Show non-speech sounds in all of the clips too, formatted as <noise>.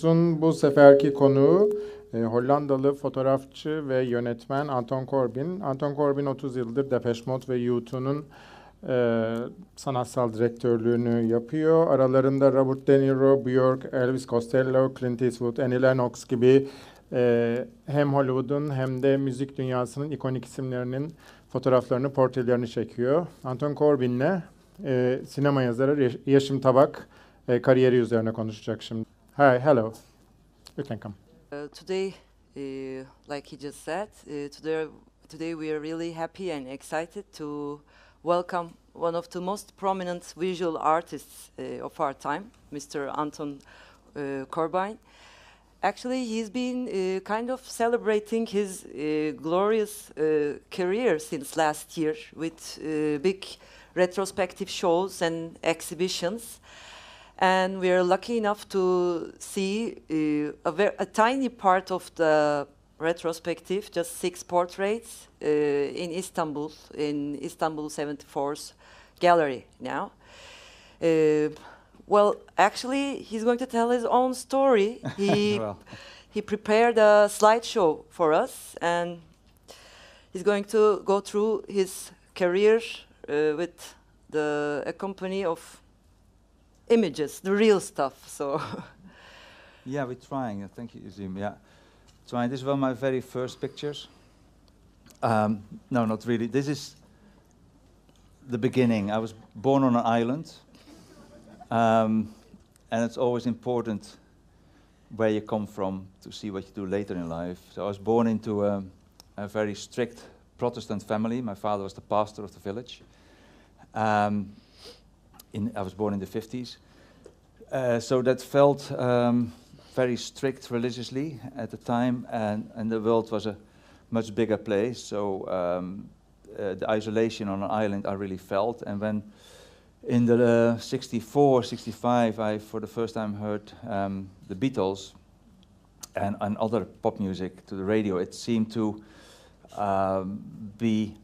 Uzun bu seferki konuğu e, Hollandalı fotoğrafçı ve yönetmen Anton Corbijn. Anton Corbijn 30 yıldır Depeche Mode ve U2'nun e, sanatsal direktörlüğünü yapıyor. Aralarında Robert De Niro, Björk, Elvis Costello, Clint Eastwood, Annie Lennox gibi e, hem Hollywood'un hem de müzik dünyasının ikonik isimlerinin fotoğraflarını, portrelerini çekiyor. Anton Corbijn'le e, sinema yazarı Yeşim Tabak e, kariyeri üzerine konuşacak şimdi. Hi, hello. You can come. Uh, today, uh, like he just said, uh, today, today we are really happy and excited to welcome one of the most prominent visual artists uh, of our time, Mr. Anton uh, Corbijn. Actually, he's been uh, kind of celebrating his glorious career since last year with big retrospective shows and exhibitions and we are lucky enough to see uh, a, a, tiny part of the retrospective, just six portraits uh, in Istanbul, in Istanbul 74's gallery now. Uh, well, actually, he's going to tell his own story. <laughs> He, well. he prepared a slideshow for us, and he's going to go through his career uh, with the accompany of images, the real stuff. So. <laughs> yeah, we're trying. Thank you. Yeah, trying. This is one of my very first pictures. Um, no, not really. This is the beginning. I was born on an island, um, and it's always important where you come from to see what you do later in life. So I was born into a, a very strict Protestant family. My father was the pastor of the village. Um, in, I was born in the 50s. Uh, so that felt um, very strict religiously at the time, and, and the world was a much bigger place. So um, uh, the isolation on an island I really felt. And when in the uh, 64, 65, I for the first time heard um, the Beatles and, and other pop music to the radio, it seemed to um, be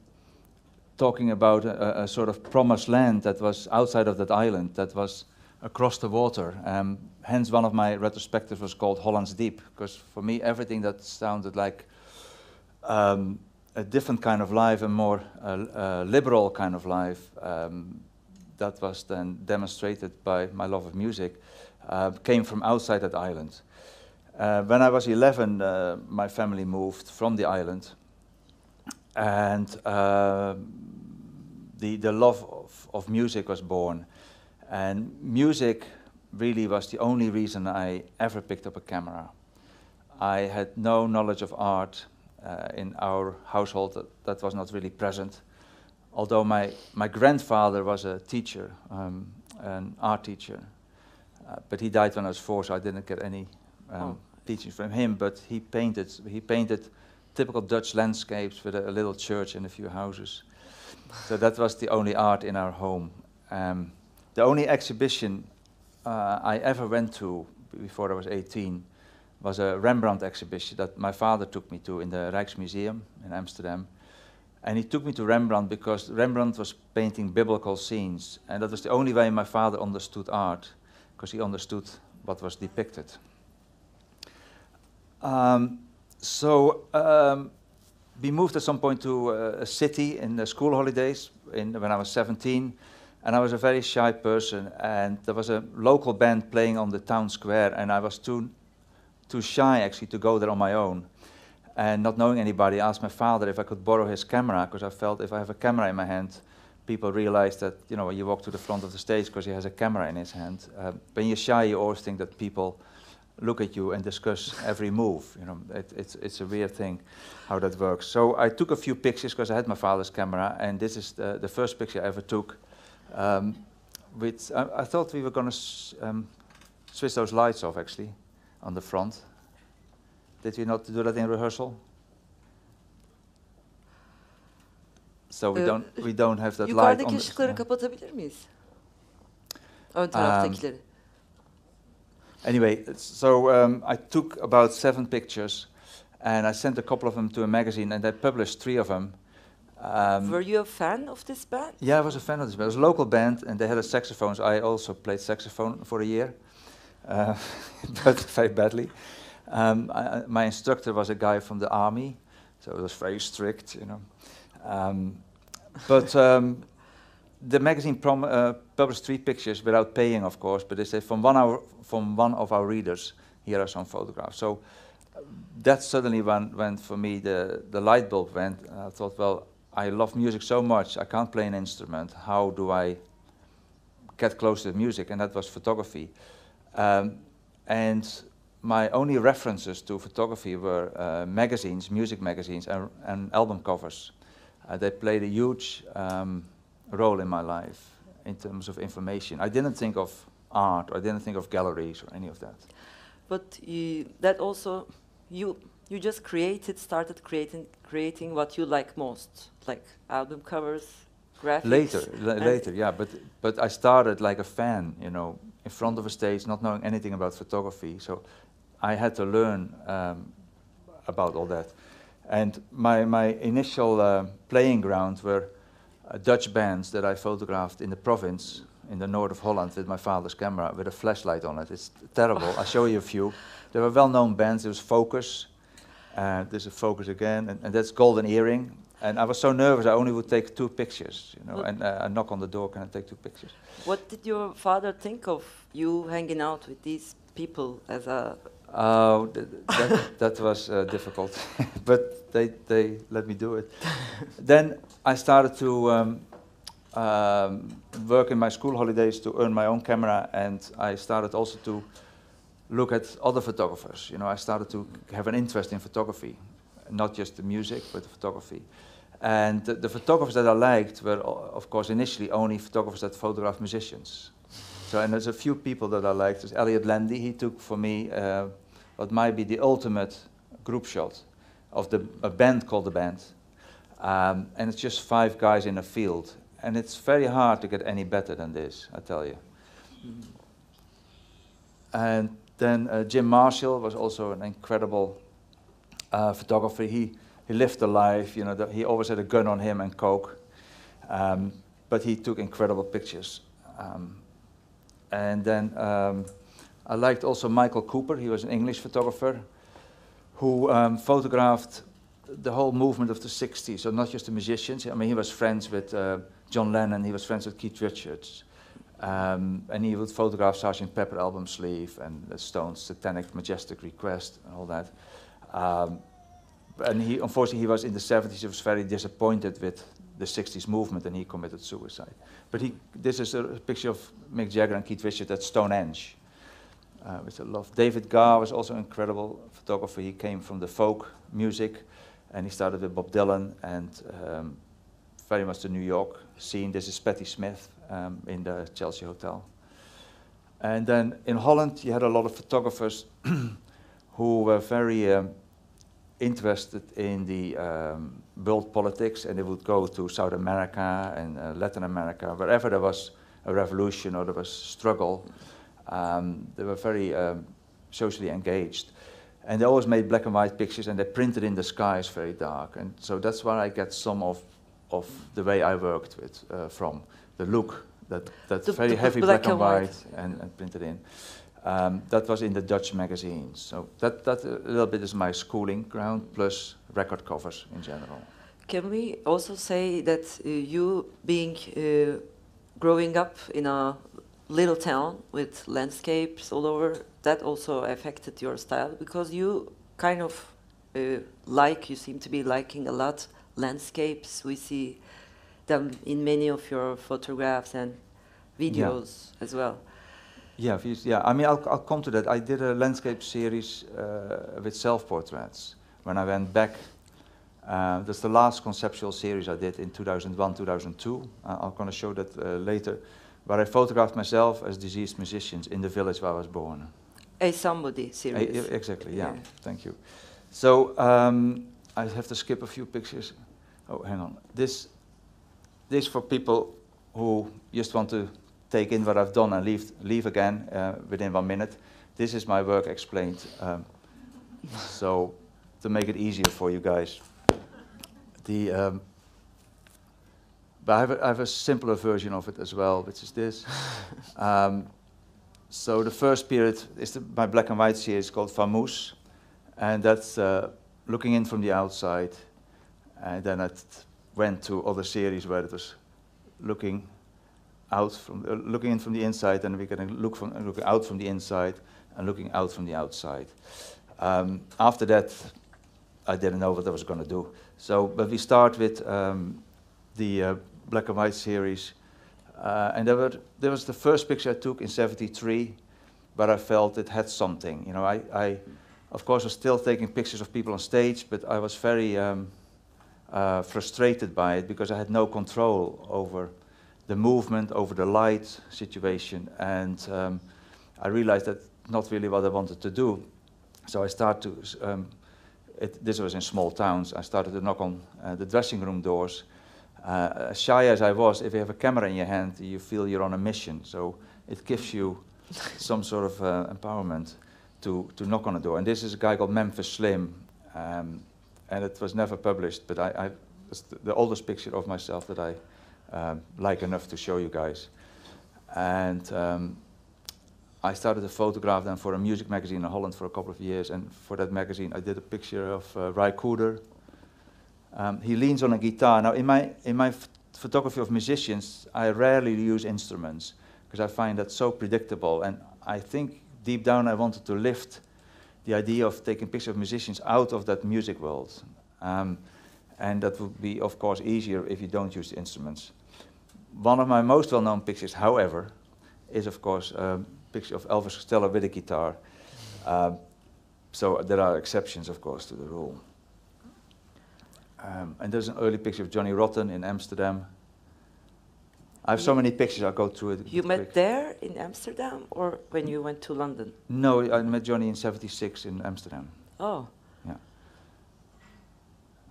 talking about a, a, sort of promised land that was outside of that island, that was across the water. Um, hence, one of my retrospectives was called Holland's Deep, because for me, everything that sounded like um, a different kind of life, a more uh, uh, liberal kind of life, um, that was then demonstrated by my love of music, uh, came from outside that island. Uh, when I was 11, uh, my family moved from the island and uh, the, the love of, of music was born. And music really was the only reason I ever picked up a camera. I had no knowledge of art uh, in our household, that, that, was not really present. Although my, my grandfather was a teacher, um, an art teacher, uh, but he died when I was four, so I didn't get any um, oh. teaching from him. But he painted, he painted typical Dutch landscapes with a, a little church and a few houses. so that was the only art in our home. Um, the only exhibition uh, I ever went to before I was 18 was a Rembrandt exhibition that my father took me to in the Rijksmuseum in Amsterdam. And he took me to Rembrandt because Rembrandt was painting biblical scenes. And that was the only way my father understood art, because he understood what was depicted. Um, so um, we moved at some point to uh, a city in the school holidays in, when I was 17, and I was a very shy person, and there was a local band playing on the town square, and I was too, too shy actually to go there on my own. And not knowing anybody, I asked my father if I could borrow his camera, because I felt if I have a camera in my hand, people realize that, you know, when you walk to the front of the stage because he has a camera in his hand. Uh, when you're shy, you always think that people look at you and discuss every move. You know, it, it's, it's a weird thing how that works. So I took a few pictures because I had my father's camera, and this is the, the first picture I ever took. Um, with, I, I, thought we were going to um, switch those lights off actually on the front. Did we not do that in rehearsal? So we uh, don't we don't have that light on the, ışıkları kapatabilir miyiz? Ön taraftakileri. Anyway, so um, I took about seven pictures and I sent a couple of them to a magazine and they published three of them. Um, Were you a fan of this band? Yeah, I was a fan of this band. It was a local band and they had a saxophone. So I also played saxophone for a year. uh, <laughs> but very badly. Um, I, my instructor was a guy from the army, so it was very strict, you know. Um, but um, the magazine uh, published three pictures without paying, of course, but they said from one, our, from one of our readers, here are some photographs. So that suddenly went, when for me the, the light bulb went. I thought, well, I love music so much, I can't play an instrument. How do I get close to music? And that was photography. Um, and my only references to photography were uh, magazines, music magazines, and, and album covers. Uh, they played a huge um, role in my life in terms of information. I didn't think of art, I didn't think of galleries or any of that. But you, that also, you you just created, started creating, creating what you like most, like album covers, graphics. Later, later, yeah. But but I started like a fan, you know, in front of a stage, not knowing anything about photography. So I had to learn um, about all that. And my my initial uh, playing ground were uh, Dutch bands that I photographed in the province in the north of Holland with my father's camera with a flashlight on it. It's terrible. I'll show you a few. There were well-known bands. There was Focus. Uh, there's a Focus again, and, and, that's Golden Earring. And I was so nervous, I only would take two pictures, you know, and uh, I knock on the door, can I take two pictures? What did your father think of you hanging out with these people as a... Uh, that, that was uh, difficult, <laughs> but they, they let me do it. then I started to um, um, work in my school holidays to earn my own camera, and I started also to look at other photographers. You know, I started to have an interest in photography, not just the music, but the photography. And the, the photographers that I liked were, of course, initially only photographers that photographed musicians. So, and there's a few people that I liked. There's Elliott Landy. He took for me uh, what might be the ultimate group shot of the, a band called The Band. Um, and it's just five guys in a field. And it's very hard to get any better than this, I tell you. And then uh, Jim Marshall was also an incredible uh, photographer. He, he lived a life, you know, the, he always had a gun on him and coke. Um, but he took incredible pictures. Um, and then um, I liked also Michael Cooper. He was an English photographer who um, photographed the whole movement of the 60s, so not just the musicians. I mean, he was friends with uh, John Lennon, he was friends with Keith Richards. Um, and he would photograph Sgt. Pepper album sleeve and the Stones' Satanic Majestic Request and all that. Um, and he, unfortunately, he was in the 70s, he was very disappointed with the 60s movement and he committed suicide. But he, this is a picture of Mick Jagger and Keith Richards at Stonehenge, uh, which I love. David Gahr was also an incredible photographer. He came from the folk music and he started with Bob Dylan and um, very much the New York scene. This is Patti Smith um, in the Chelsea Hotel. And then in Holland, you had a lot of photographers <clears throat> who were very um, interested in the um, world politics, and they would go to South America and uh, Latin America, wherever there was a revolution or there was struggle. Um, they were very um, socially engaged. And they always made black and white pictures, and they printed in the skies very dark. And so that's where I get some of, of the way I worked with uh, from the look, that, that the, very the heavy black, black and white, and, and, printed in. Um, that was in the Dutch magazines. So that, that a little bit is my schooling ground plus record covers in general. Can we also say that uh, you being uh, growing up in a little town with landscapes all over, that also affected your style because you kind of uh, like, you seem to be liking a lot landscapes. We see them in many of your photographs and videos yeah. as well. Yeah, yeah. I mean, I'll, I'll come to that. I did a landscape series uh, with self-portraits when I went back. Uh, that's the last conceptual series I did in 2001, 2002. Uh, I'm going to show that uh, later. Where I photographed myself as diseased musicians in the village where I was born. A somebody series. A, exactly. Yeah. yeah. Thank you. So um, I have to skip a few pictures. Oh, hang on. This this for people who just want to take in what I've done and leave, leave again uh, within one minute. This is my work explained. Um, so to make it easier for you guys, the um, but I have, a, I have, a simpler version of it as well, which is this. <laughs> um, so the first period is the, my black and white series called Famouz, and that's uh, looking in from the outside. And then it went to other series where it was looking out from uh, looking in from the inside, and we're going to look from looking out from the inside and looking out from the outside. Um, after that, I didn't know what I was going to do. So, but we start with um, the uh, black and white series, uh, and there, were, was the first picture I took in '73, but I felt it had something. You know, I, I, of course, was still taking pictures of people on stage, but I was very um, uh, frustrated by it because I had no control over the movement, over the light situation, and um, I realized that not really what I wanted to do. So I started to, um, it, this was in small towns, I started to knock on uh, the dressing room doors. Uh, as shy as I was, if you have a camera in your hand, you feel you're on a mission. So it gives you <laughs> some sort of uh, empowerment to, to knock on a door. And this is a guy called Memphis Slim, um, and it was never published, but I, I it's the, the oldest picture of myself that I um, like enough to show you guys. And um, I started to photograph them for a music magazine in Holland for a couple of years, and for that magazine I did a picture of uh, Ry Cooder. Um, he leans on a guitar. Now, in my, in my photography of musicians, I rarely use instruments because I find that so predictable, and I think deep down I wanted to lift the idea of taking pictures of musicians out of that music world. Um, and that would be, of course, easier if you don't use instruments. One of my most well-known pictures, however, is of course a picture of Elvis Costello with a guitar. Uh, so there are exceptions, of course, to the rule. Um, and there's an early picture of Johnny Rotten in Amsterdam. I have so many pictures, I'll go through it. You met quick. there in Amsterdam or when you went to London? No, I met Johnny in 76 in Amsterdam. Oh, Yeah.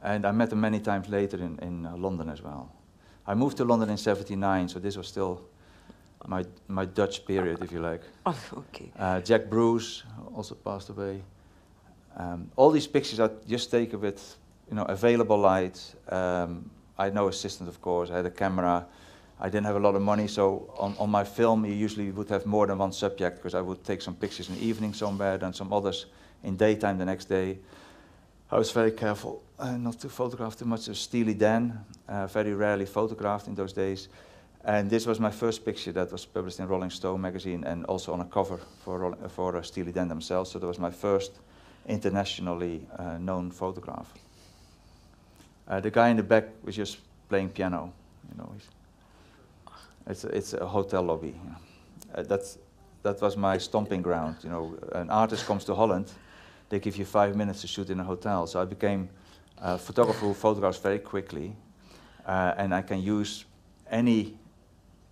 And I met him many times later in, in uh, London as well. I moved to London in 79, so this was still my, my Dutch period, if you like. oh <laughs> okay. Uh, Jack Bruce also passed away. Um, all these pictures I just take taken with you know, available light. Um, I had no assistant, of course. I had a camera. I didn't have a lot of money, so on, on my film, you usually would have more than one subject because I would take some pictures in the evening somewhere, then some others in daytime the next day. I was very careful uh, not to photograph too much of Steely Dan, uh, very rarely photographed in those days. And this was my first picture that was published in Rolling Stone magazine and also on a cover for, for uh, Steely Dan themselves. So that was my first internationally uh, known photograph. Uh, the guy in the back was just playing piano. You know, it's a, it's a hotel lobby. you know. Uh, that's that was my stomping ground. You know, an artist comes to Holland, they give you five minutes to shoot in a hotel. So I became a photographer who photographs very quickly, uh, and I can use any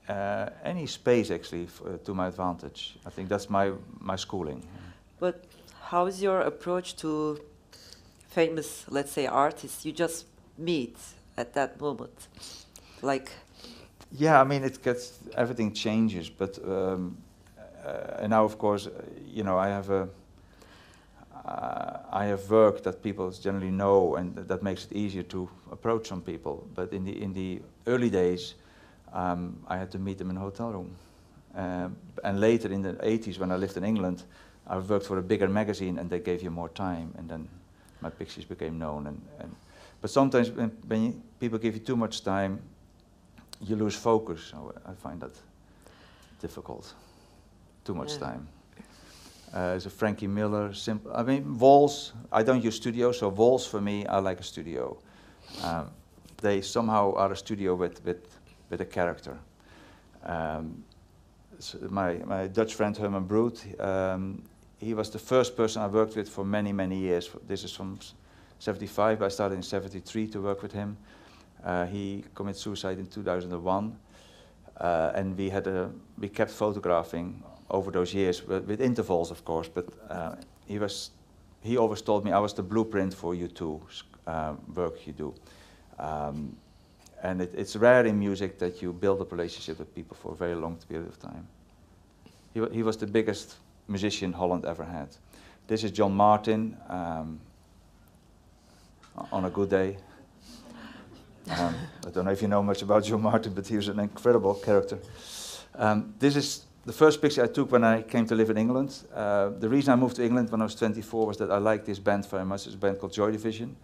uh, any space actually uh, to my advantage. I think that's my my schooling. But how is your approach to famous, let's say, artists you just meet at that moment? Like, Yeah, I mean, it gets everything changes, but um, uh, and now of course, uh, you know, I have a uh, I have work that people generally know, and th- that makes it easier to approach some people. But in the in the early days, um, I had to meet them in a hotel room, um, and later in the 80s, when I lived in England, I worked for a bigger magazine, and they gave you more time, and then my pictures became known. And, and but sometimes when, when you, people give you too much time, you lose focus. So I find that difficult. Too much Yeah. time. Uh, so Frankie Miller, simple. I mean, walls. I don't use studio, so walls for me are like a studio. Um, they somehow are a studio with with with a character. Um, so my my Dutch friend Herman Brood, um, he was the first person I worked with for many many years. This is from 75. I started in 73 to work with him. Uh, he committed suicide in 2001, uh, and we had a we kept photographing over those years with, with intervals, of course. But uh, he was he always told me I was the blueprint for you two uh, work you do. Um, and it, it's rare in music that you build a relationship with people for a very long period of time. He, he was the biggest musician Holland ever had. This is John Martyn um, on a good day. Um, I don't know if you know much about John Martyn, but he was an incredible character. Um, this is the first picture I took when I came to live in England. Uh, the reason I moved to England when I was 24 was that I liked this band very much. It's a band called Joy Division.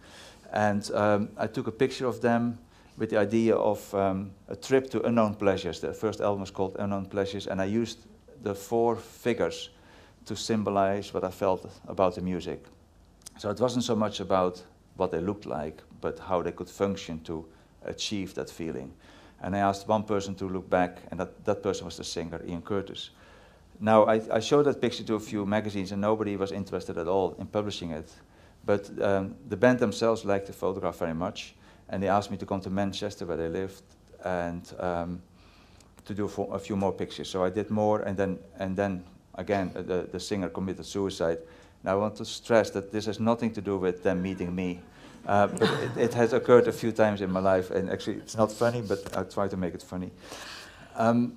And um, I took a picture of them with the idea of um, a trip to unknown pleasures. The first album was called Unknown Pleasures, and I used the four figures to symbolize what I felt about the music. So it wasn't so much about what they looked like, but how they could function to achieve that feeling. And I asked one person to look back, and that, that person was the singer, Ian Curtis. Now, I, I showed that picture to a few magazines, and nobody was interested at all in publishing it. But um, the band themselves liked the photograph very much, and they asked me to come to Manchester, where they lived, and um, to do a few more pictures. So I did more, and then, and then again, the, the singer committed suicide. Now, I want to stress that this has nothing to do with them meeting me. Uh, but it, it, has occurred a few times in my life, and actually it's not funny, but I try to make it funny. Um,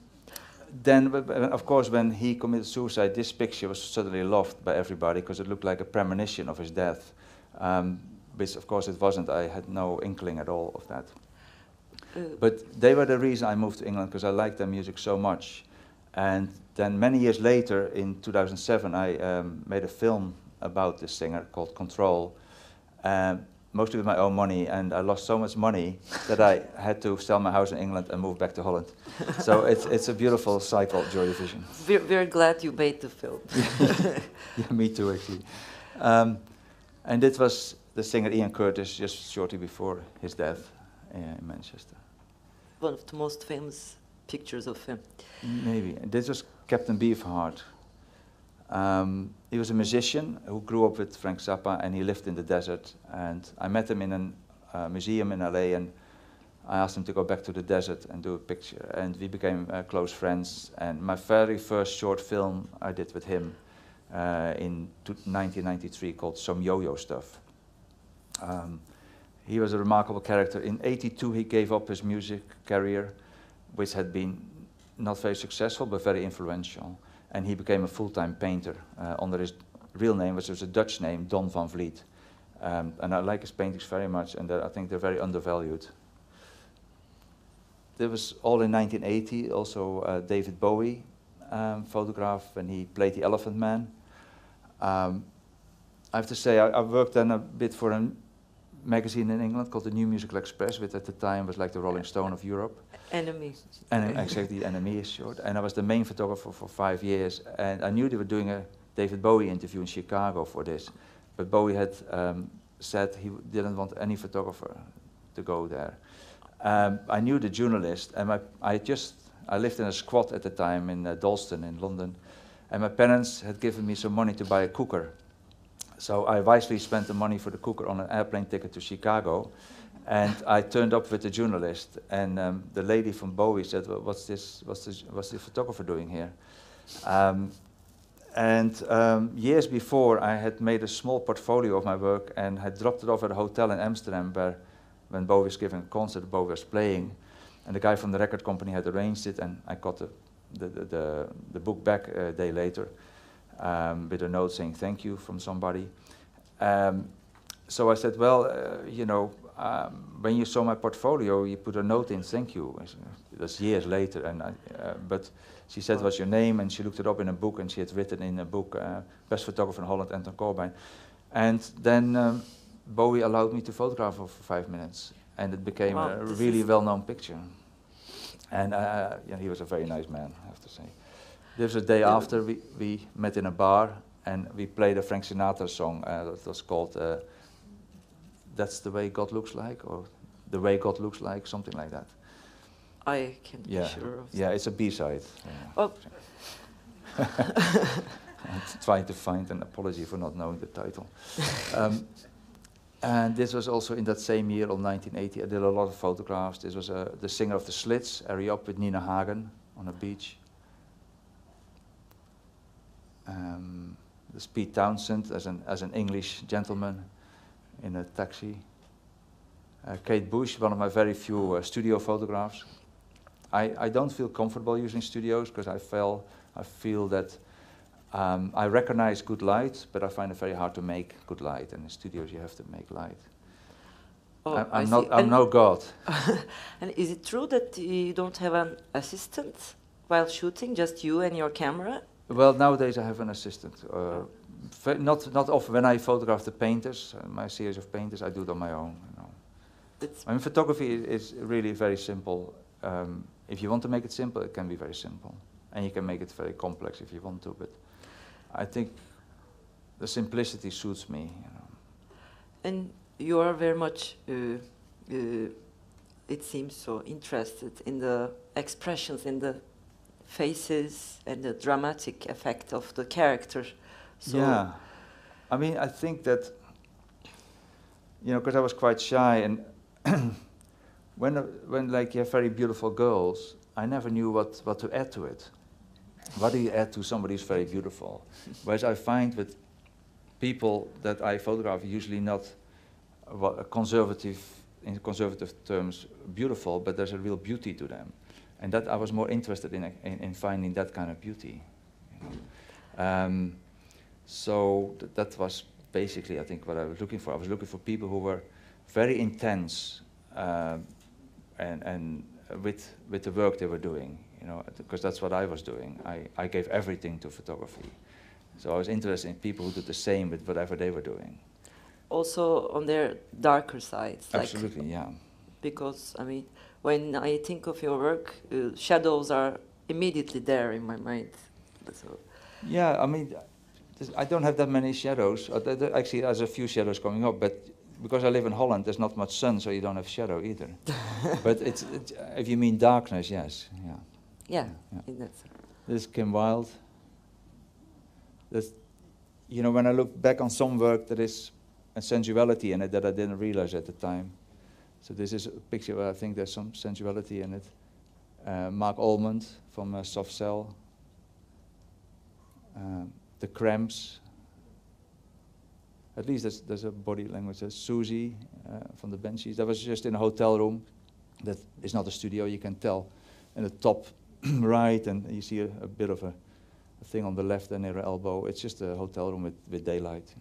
then, of course, when he committed suicide, this picture was suddenly loved by everybody because it looked like a premonition of his death, um, which, of course, it wasn't. I had no inkling at all of that. Uh, but they were the reason I moved to England because I liked their music so much. And then, many years later, in 2007, I um, made a film about this singer called Control. Um, mostly with my own money, and I lost so much money that I had to sell my house in England and move back to Holland. so <laughs> it's, it's a beautiful cycle, Joy Division. We're, we're glad you made the film. <laughs> yeah, me too, actually. Um, and this was the singer Ian Curtis just shortly before his death in Manchester. One of the most famous pictures of him. Maybe. This was Captain Beefheart. Um, he was a musician who grew up with Frank Zappa and he lived in the desert. And I met him in a uh, museum in LA and I asked him to go back to the desert and do a picture. And we became uh, close friends. And my very first short film I did with him uh, in 1993 called Some Yo-Yo Stuff. Um, he was a remarkable character. In 82 he gave up his music career, which had been not very successful but very influential and he became a full-time painter uh, under his real name, which was a Dutch name, Don van Vliet. Um, and I like his paintings very much, and I think they're very undervalued. There was all in 1980, also uh, David Bowie um, photograph when he played the Elephant Man. Um, I have to say, I, I, worked then a bit for a magazine in England called the New Musical Express, which at the time was like the Rolling Stone of Europe. NME. And exactly, NME is short. And I was the main photographer for five years. And I knew they were doing a David Bowie interview in Chicago for this. But Bowie had um, said he didn't want any photographer to go there. Um, I knew the journalist, and my, I just I lived in a squat at the time in uh, Dalston in London, and my parents had given me some money to buy a cooker. So I wisely spent the money for the cooker on an airplane ticket to Chicago, and I turned up with the journalist, and um, the lady from Bowie said, well, "What's this? What's this? What's the photographer doing here?" Um, and um, years before, I had made a small portfolio of my work and had dropped it off at a hotel in Amsterdam, where when Bowie was giving a concert, Bowie was playing, and the guy from the record company had arranged it, and I got the the, the, the book back a day later um, with a note saying thank you from somebody. Um, so I said, well, uh, you know, um, when you saw my portfolio, you put a note in, thank you. It was years later, and I, uh, but she said, what's your name? And she looked it up in a book, and she had written in a book, uh, Best Photographer in Holland, Anton Corbijn. And then um, Bowie allowed me to photograph her for five minutes, and it became wow, a really well-known picture. And uh, yeah, he was a very nice man, I have to say. There was a day after we, we met in a bar, and we played a Frank Sinatra song uh, that was called uh, that's the way God looks like, or the way God looks like, something like that. I can yeah. be sure of Yeah, it's a B-side. Yeah. Oh. <laughs> I'm trying to find an apology for not knowing the title. um, and this was also in that same year, of 1980. I did a lot of photographs. This was uh, the singer of the Slits, Ari Up with Nina Hagen on a beach. Um, there's Pete Townshend as an, as an English gentleman in a taxi. Uh, Kate Bush, one of my very few uh, studio photographs. I, I don't feel comfortable using studios because I feel, I feel that um, I recognize good light, but I find it very hard to make good light. And in studios, you have to make light. Oh, I, am not. I'm no god. <laughs> <laughs> and is it true that you don't have an assistant while shooting, just you and your camera? Well, nowadays I have an assistant. Uh, not not often. When I photograph the painters, uh, my series of painters, I do it on my own. You know. I mean, photography is, is really very simple. Um, if you want to make it simple, it can be very simple, and you can make it very complex if you want to. But I think the simplicity suits me. You know. And you are very much, uh, uh, it seems so, interested in the expressions, in the faces, and the dramatic effect of the character. So yeah, I mean, I think that you know, because I was quite shy, and <clears throat> when uh, when like you have very beautiful girls, I never knew what what to add to it. What do you add to somebody who's very beautiful? <laughs> Whereas I find with people that I photograph, usually not conservative, in conservative terms, beautiful, but there's a real beauty to them, and that I was more interested in in, in finding that kind of beauty. you know. Um, so th- that was basically, I think, what I was looking for. I was looking for people who were very intense uh, and, and with, with the work they were doing, you know, because that's what I was doing. I, I gave everything to photography. So I was interested in people who did the same with whatever they were doing. also on their darker sides, like Absolutely, yeah. because I mean, when I think of your work, uh, shadows are immediately there in my mind. So Yeah, I mean, I don't have that many shadows. Uh, Actually, there's a few shadows coming up, but because I live in Holland, there's not much sun, so you don't have shadow either. <laughs> but it's, it's, if you mean darkness, yes, yeah. yeah, Yeah. in that sense. This is Kim Wilde. This, you know, when I look back on some work, there is a sensuality in it that I didn't realize at the time. So this is a picture where I think there's some sensuality in it. Uh, Marc Almond from uh, Soft Cell. Um, the Cramps. At least there's, there's a body language. There's Siouxsie uh, from the Banshees. That was just in a hotel room. That is not a studio, you can tell. In the top <clears throat> right, and you see a, a bit of a, a thing on the left and near her elbow. It's just a hotel room with, with daylight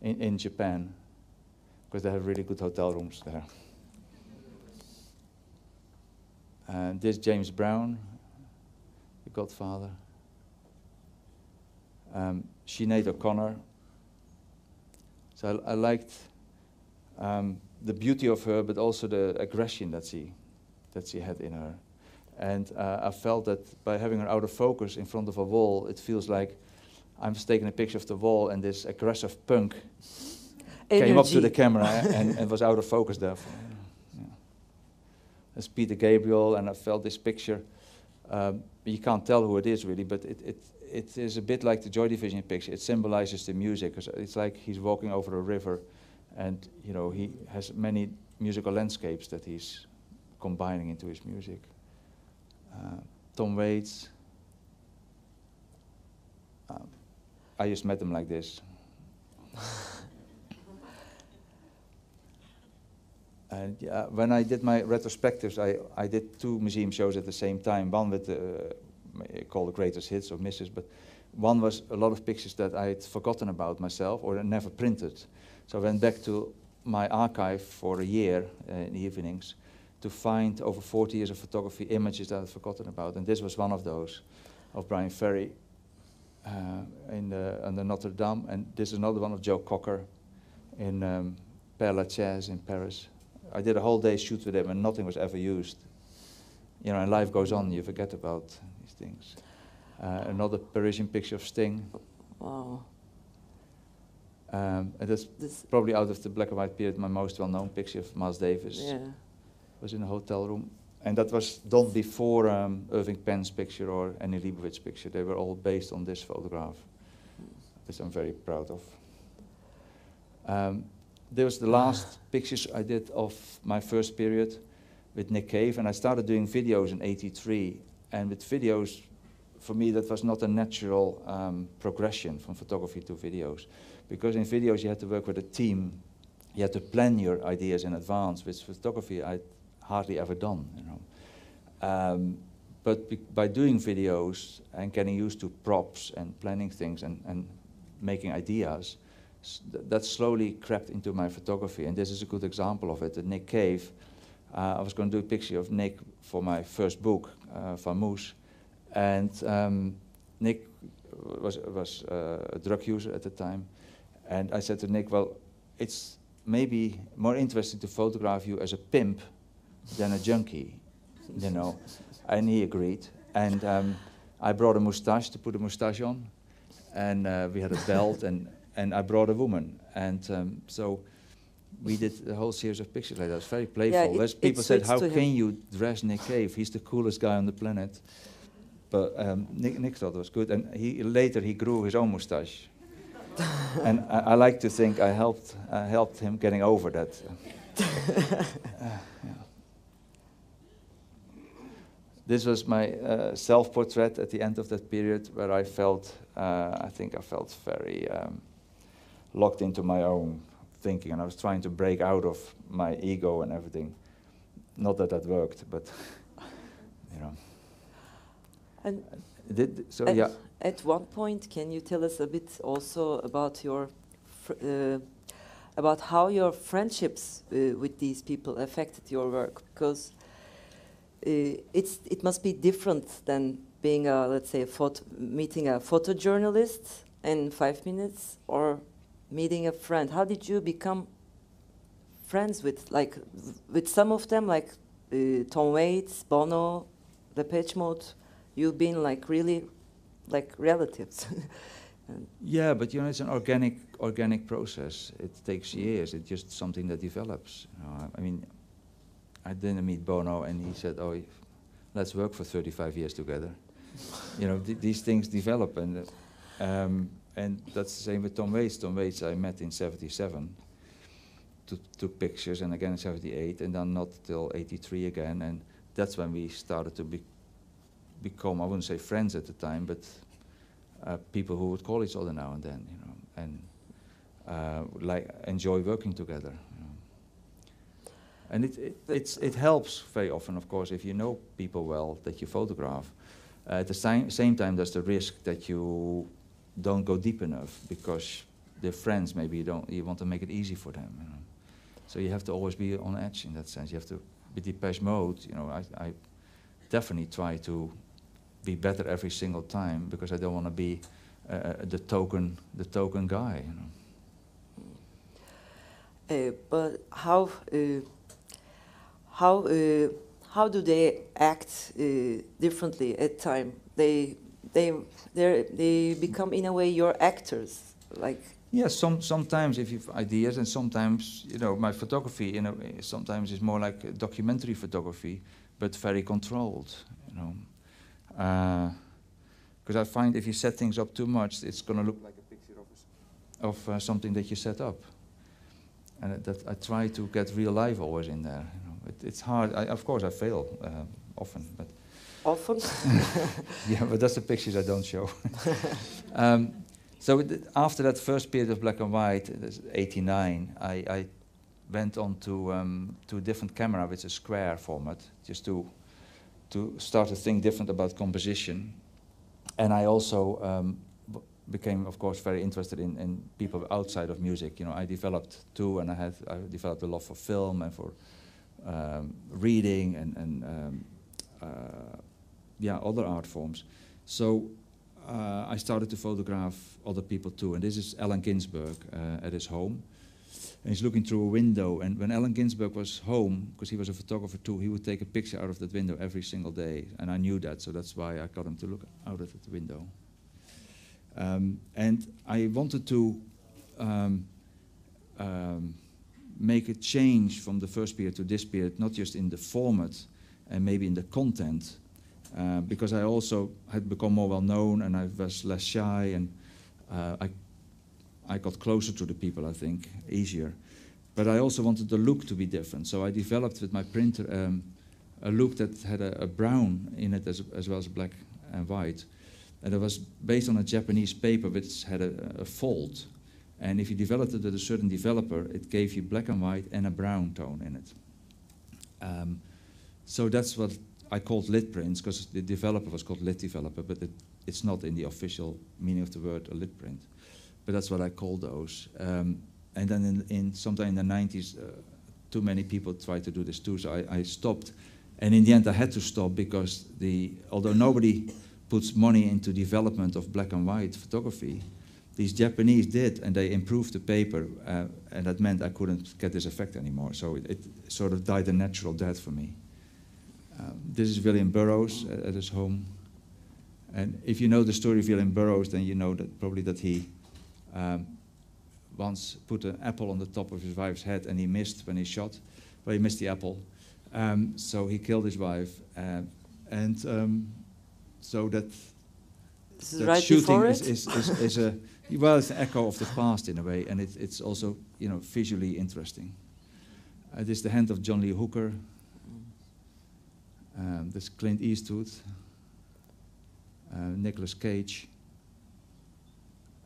in, in Japan, because they have really good hotel rooms there. And this James Brown, the Godfather. Um, Sinead O'Connor. So I, I liked um, the beauty of her, but also the aggression that she that she had in her. And uh, I felt that by having her out of focus in front of a wall, it feels like I'm just taking a picture of the wall, and this aggressive punk came up to the camera and, and was out of focus there. For, yeah. That's Peter Gabriel, and I felt this picture. Um, you can't tell who it is really, but it, it, it is a bit like the Joy Division picture. It symbolizes the music. It's like he's walking over a river, and you know he has many musical landscapes that he's combining into his music. Uh, Tom Waits. Um, I just met him like this. <laughs> And yeah, when I did my retrospectives, I, I did two museum shows at the same time. One with the uh, called the greatest hits or misses, but one was a lot of pictures that I had forgotten about myself or never printed. So I went back to my archive for a year uh, in the evenings to find over 40 years of photography images that I had forgotten about, and this was one of those, of Bryan Ferry uh, in the, the Notre Dame, and this is another one of Joe Cocker in um, Père Lachaise in Paris. I did a whole day shoot with him, and nothing was ever used. You know, and life goes on. You forget about these things. Uh, another Parisian picture of Sting, Wow. um, and that's This, probably out of the black and white period my most well-known picture of Miles Davis. yeah. was in a hotel room. And that was done before um, Irving Penn's picture or Annie Leibovitz picture. They were all based on this photograph, which I'm very proud of. Um, there was the last pictures I did of my first period with Nick Cave, and I started doing videos in '83. And with videos, for me, that was not a natural um, progression from photography to videos, because in videos you had to work with a team, you had to plan your ideas in advance. With photography, I'd hardly ever done, you know. Um, but by doing videos and getting used to props and planning things and, and making ideas, that slowly crept into my photography. And this is a good example of it. Nick Cave, uh, I was going to do a picture of Nick for my first book, uh, Famouz, And um, Nick was, was uh, a drug user at the time. And I said to Nick, well, it's maybe more interesting to photograph you as a pimp than a junkie, you know. <laughs> And he agreed. And um, I brought a mustache to put a mustache on. And uh, we had a belt, and, and I brought a woman. And um, so we did a whole series of pictures like that. It was very playful. Yeah, it- There's it people said, how can him." you dress Nick Cave? He's the coolest guy on the planet. But um, Nick, Nick thought it was good. And he, later he grew his own mustache. <laughs> and I, I like to think I helped, I helped him getting over that. Uh, <laughs> yeah. This was my uh, self-portrait at the end of that period, where I felt, uh, I think I felt very um, locked into my own thinking, and I was trying to break out of my ego and everything. Not that that worked, but <laughs> you know. And Did, so at, yeah, at one point, can you tell us a bit also about your, fr- uh, about how your friendships uh, with these people affected your work? Because uh, it's it must be different than being a let's say a photo, meeting a photojournalist in five minutes or meeting a friend. How did you become friends with like with some of them like uh, Tom Waits, Bono, Depeche Mode? You've been like really like relatives. <laughs> yeah, but you know, it's an organic, organic process. It takes years. It's just something that develops. You know, I, I mean, I didn't meet Bono, and he said, "Oh, let's work for 35 years together." you know, th- these things develop, and uh, um, and that's the same with Tom Waits. Tom Waits, I met in '77. To, took pictures, and again in '78, and then not till '83 again, and that's when we started to be, become, I wouldn't say friends at the time, but uh, people who would call each other now and then, you know, and uh, like enjoy working together. And it, it, it's, it helps very often, of course, if you know people well that you photograph. Uh, at the same, same time, there's the risk that you don't go deep enough because they're friends. Maybe you don't. You want to make it easy for them. You know. So you have to always be on edge in that sense. You have to be Depeche Mode. You know, I, I definitely try to be better every single time because I don't want to be uh, the token, the token guy. You know. Uh, but how uh, how uh, how do they act uh, differently at time? They they they become in a way your actors, like Yeah, some, sometimes if you've ideas, and sometimes you know my photography, you know, eh, sometimes is more like documentary photography, but very controlled. You know, because I find if you set things up too much, it's going to look like a picture of of uh, something that you set up. And that I try to get real life always in there. You know, it, it's hard. I, of course, I fail uh, often, but often. <laughs> yeah, but that's the pictures I don't show. <laughs> um, so after that first period of black and white, that's 89, I, I went on to, um, to a different camera which is square format, just to, to start to think different about composition. And I also um, became, of course, very interested in, in people outside of music. You know, I developed too, and I had I developed a love for film and for um, reading and, and um, uh, yeah, other art forms. So uh, I started to photograph other people too. And this is Allen Ginsberg uh, at his home. And he's looking through a window. And when Allen Ginsberg was home, because he was a photographer too, he would take a picture out of that window every single day. And I knew that, so that's why I got him to look out at the window. Um, and I wanted to um, um, make a change from the first period to this period, not just in the format and maybe in the content, uh, because I also had become more well known and I was less shy and uh, I, I got closer to the people, I think, easier. But I also wanted the look to be different, so I developed with my printer um, a look that had a, a brown in it as, as well as black and white. And it was based on a Japanese paper which had a, a fold. And if you developed it with a certain developer, it gave you black and white and a brown tone in it. Um, so that's what I called lith prints, because the developer was called lith developer, but it, it's not in the official meaning of the word a lith print. But that's what I call those. Um, and then in, in sometime in the 90s, uh, too many people tried to do this too, so I, I stopped. And in the end, I had to stop because the although nobody puts money into development of black and white photography. These Japanese did, and they improved the paper, uh, and that meant I couldn't get this effect anymore. So it, it sort of died a natural death for me. Um, this is William Burroughs at, at his home. And if you know the story of William Burroughs, then you know that probably that he um, once put an apple on the top of his wife's head and he missed when he shot. Well, he missed the apple. Um, so he killed his wife. Uh, and um, so that, that right shooting is, is, is, is a, well, it's an echo of the past in a way, and it, it's also, you know, visually interesting. Uh, this is the hand of John Lee Hooker. Um, this is Clint Eastwood, uh, Nicolas Cage.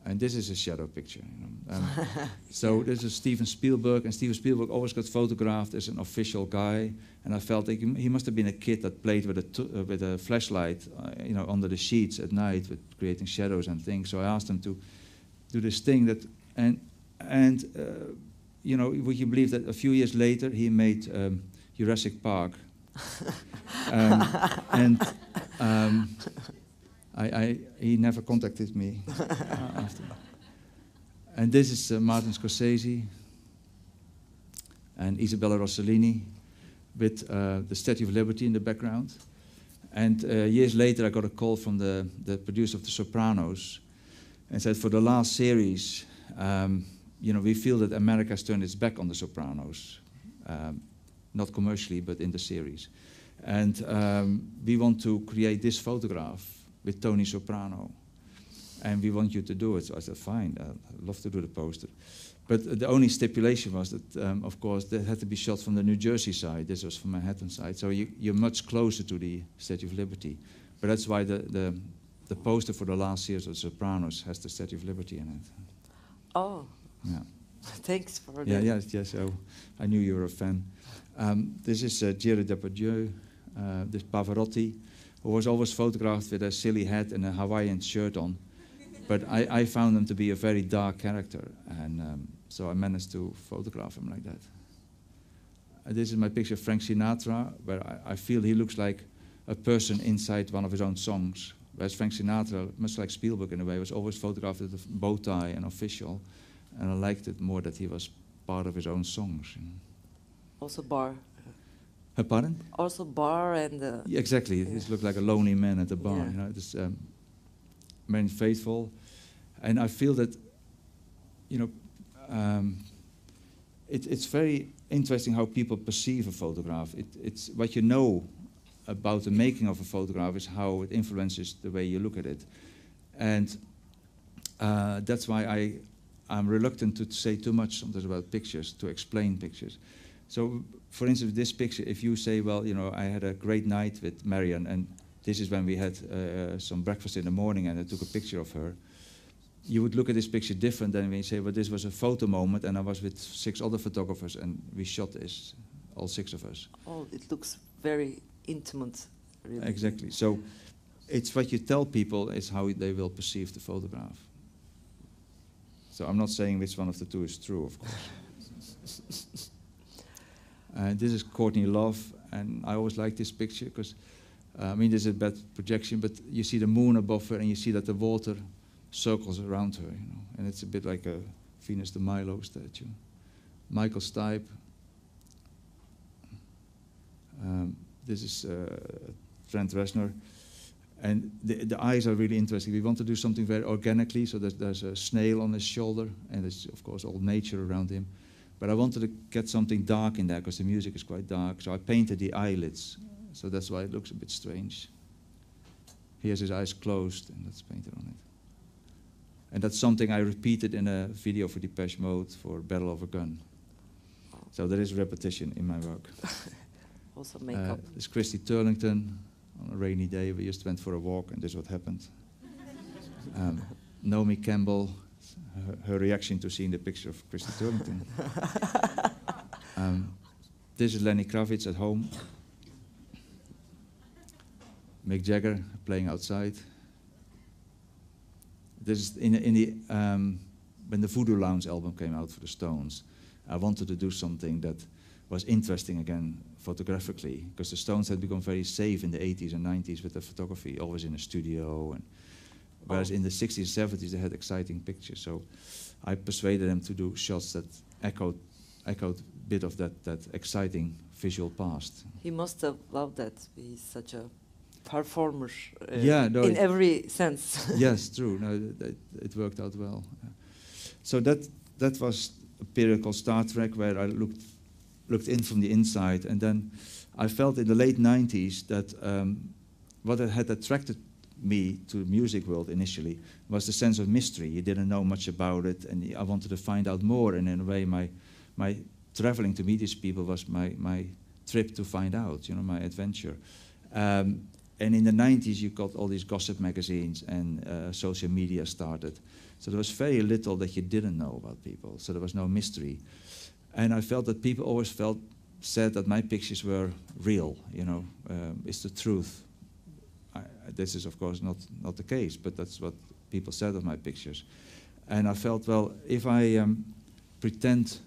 And this is a shadow picture. You know. Um, <laughs> so this is Steven Spielberg, and Steven Spielberg always got photographed as an official guy. And I felt like he he must have been a kid that played with a t- uh, with a flashlight, uh, you know, under the sheets at night with creating shadows and things. So I asked him to do this thing that, and and uh, you know, would you believe that a few years later he made um, Jurassic Park, um, and um, I, I, he never contacted me <laughs> after. And this is uh, Martin Scorsese and Isabella Rossellini with uh, the Statue of Liberty in the background. And uh, years later, I got a call from the, the producer of The Sopranos and said, for the last series, um, you know, we feel that America has turned its back on The Sopranos, um, not commercially, but in the series. And um, we want to create this photograph with Tony Soprano. And we want you to do it. So I said, fine, I'd love to do the poster. But the only stipulation was that, um, of course, that had to be shot from the New Jersey side. This was from Manhattan side. So you, you're much closer to the Statue of Liberty. But that's why the, the, the poster for the last years of Sopranos has the Statue of Liberty in it. Oh, Yeah. <laughs> thanks for that. Yeah, yes, yes. So I knew you were a fan. Um, this is uh, Depardieu, uh, this Pavarotti, who was always photographed with a silly hat and a Hawaiian shirt on. But I, I found him to be a very dark character, and um, so I managed to photograph him like that. Uh, this is my picture of Frank Sinatra, where I, I feel he looks like a person inside one of his own songs. Whereas Frank Sinatra, much like Spielberg in a way, was always photographed with a bow tie and official, and I liked it more that he was part of his own songs. You know. Also bar, Uh, pardon? also bar and uh, Yeah, exactly. He Yeah. just looked like a lonely man at the bar. Yeah. You know, it's um, very faithful, and I feel that, you know, um, it, it's very interesting how people perceive a photograph. It, it's what you know about the making of a photograph is how it influences the way you look at it, and uh, that's why I I'm reluctant to say too much sometimes about pictures to explain pictures. So, for instance, this picture, if you say, well, you know, I had a great night with Marion, and this is when we had uh, some breakfast in the morning, and I took a picture of her, you would look at this picture different than when you say, well, this was a photo moment, and I was with six other photographers, and we shot this, all six of us. oh, it looks very intimate. Really. Exactly. So, it's what you tell people is how they will perceive the photograph. So, I'm not saying which one of the two is true, of course. <laughs> Uh, this is Courtney Love, and I always like this picture because, uh, I mean, this is a bad projection, but you see the moon above her, and you see that the water circles around her, you know, and it's a bit like a Venus de Milo statue. Michael Stipe. Um, this is uh, Trent Reznor. And the, the eyes are really interesting. We want to do something very organically, so there's, there's a snail on his shoulder, and there's, of course, all nature around him. But I wanted to get something dark in there because the music is quite dark. So I painted the eyelids. So that's why it looks a bit strange. He has his eyes closed, and that's painted on it. And that's something I repeated in a video for Depeche Mode for Barrel of a Gun. So there is repetition in my work. <laughs> Also Uh, makeup. this is Christy Turlington. On a rainy day, we just went for a walk, and this is what happened. <laughs> Um, Naomi Campbell, her, her reaction to seeing the picture of Christy Turlington. <laughs> um, this is Lenny Kravitz at home. Mick Jagger playing outside. This is in, in the um, when the Voodoo Lounge album came out for the Stones. I wanted to do something that was interesting again photographically because the Stones had become very safe in the 80s and 90s with the photography, always in a studio. And whereas Oh. in the 60s and 70s they had exciting pictures. So I persuaded them to do shots that echoed echoed a bit of that that exciting visual past. He must have loved that. He's such a performer. uh, Yeah, no, in every sense. <laughs> yes, true. No, th- it worked out well. So that that was a period called Star Trak, where I looked looked in from the inside, and then I felt in the late '90s that um, what had attracted me to the music world initially was the sense of mystery. You didn't know much about it, and I wanted to find out more. And in a way, my my traveling to meet these people was my my trip to find out. You know, my adventure. Um, and in the 90s, you got all these gossip magazines and uh, social media started. So there was very little that you didn't know about people. So there was no mystery. And I felt that people always felt said that my pictures were real. You know, um, it's the truth. I, this is of course not not the case, but that's what people said of my pictures. And I felt well if I um, pretend,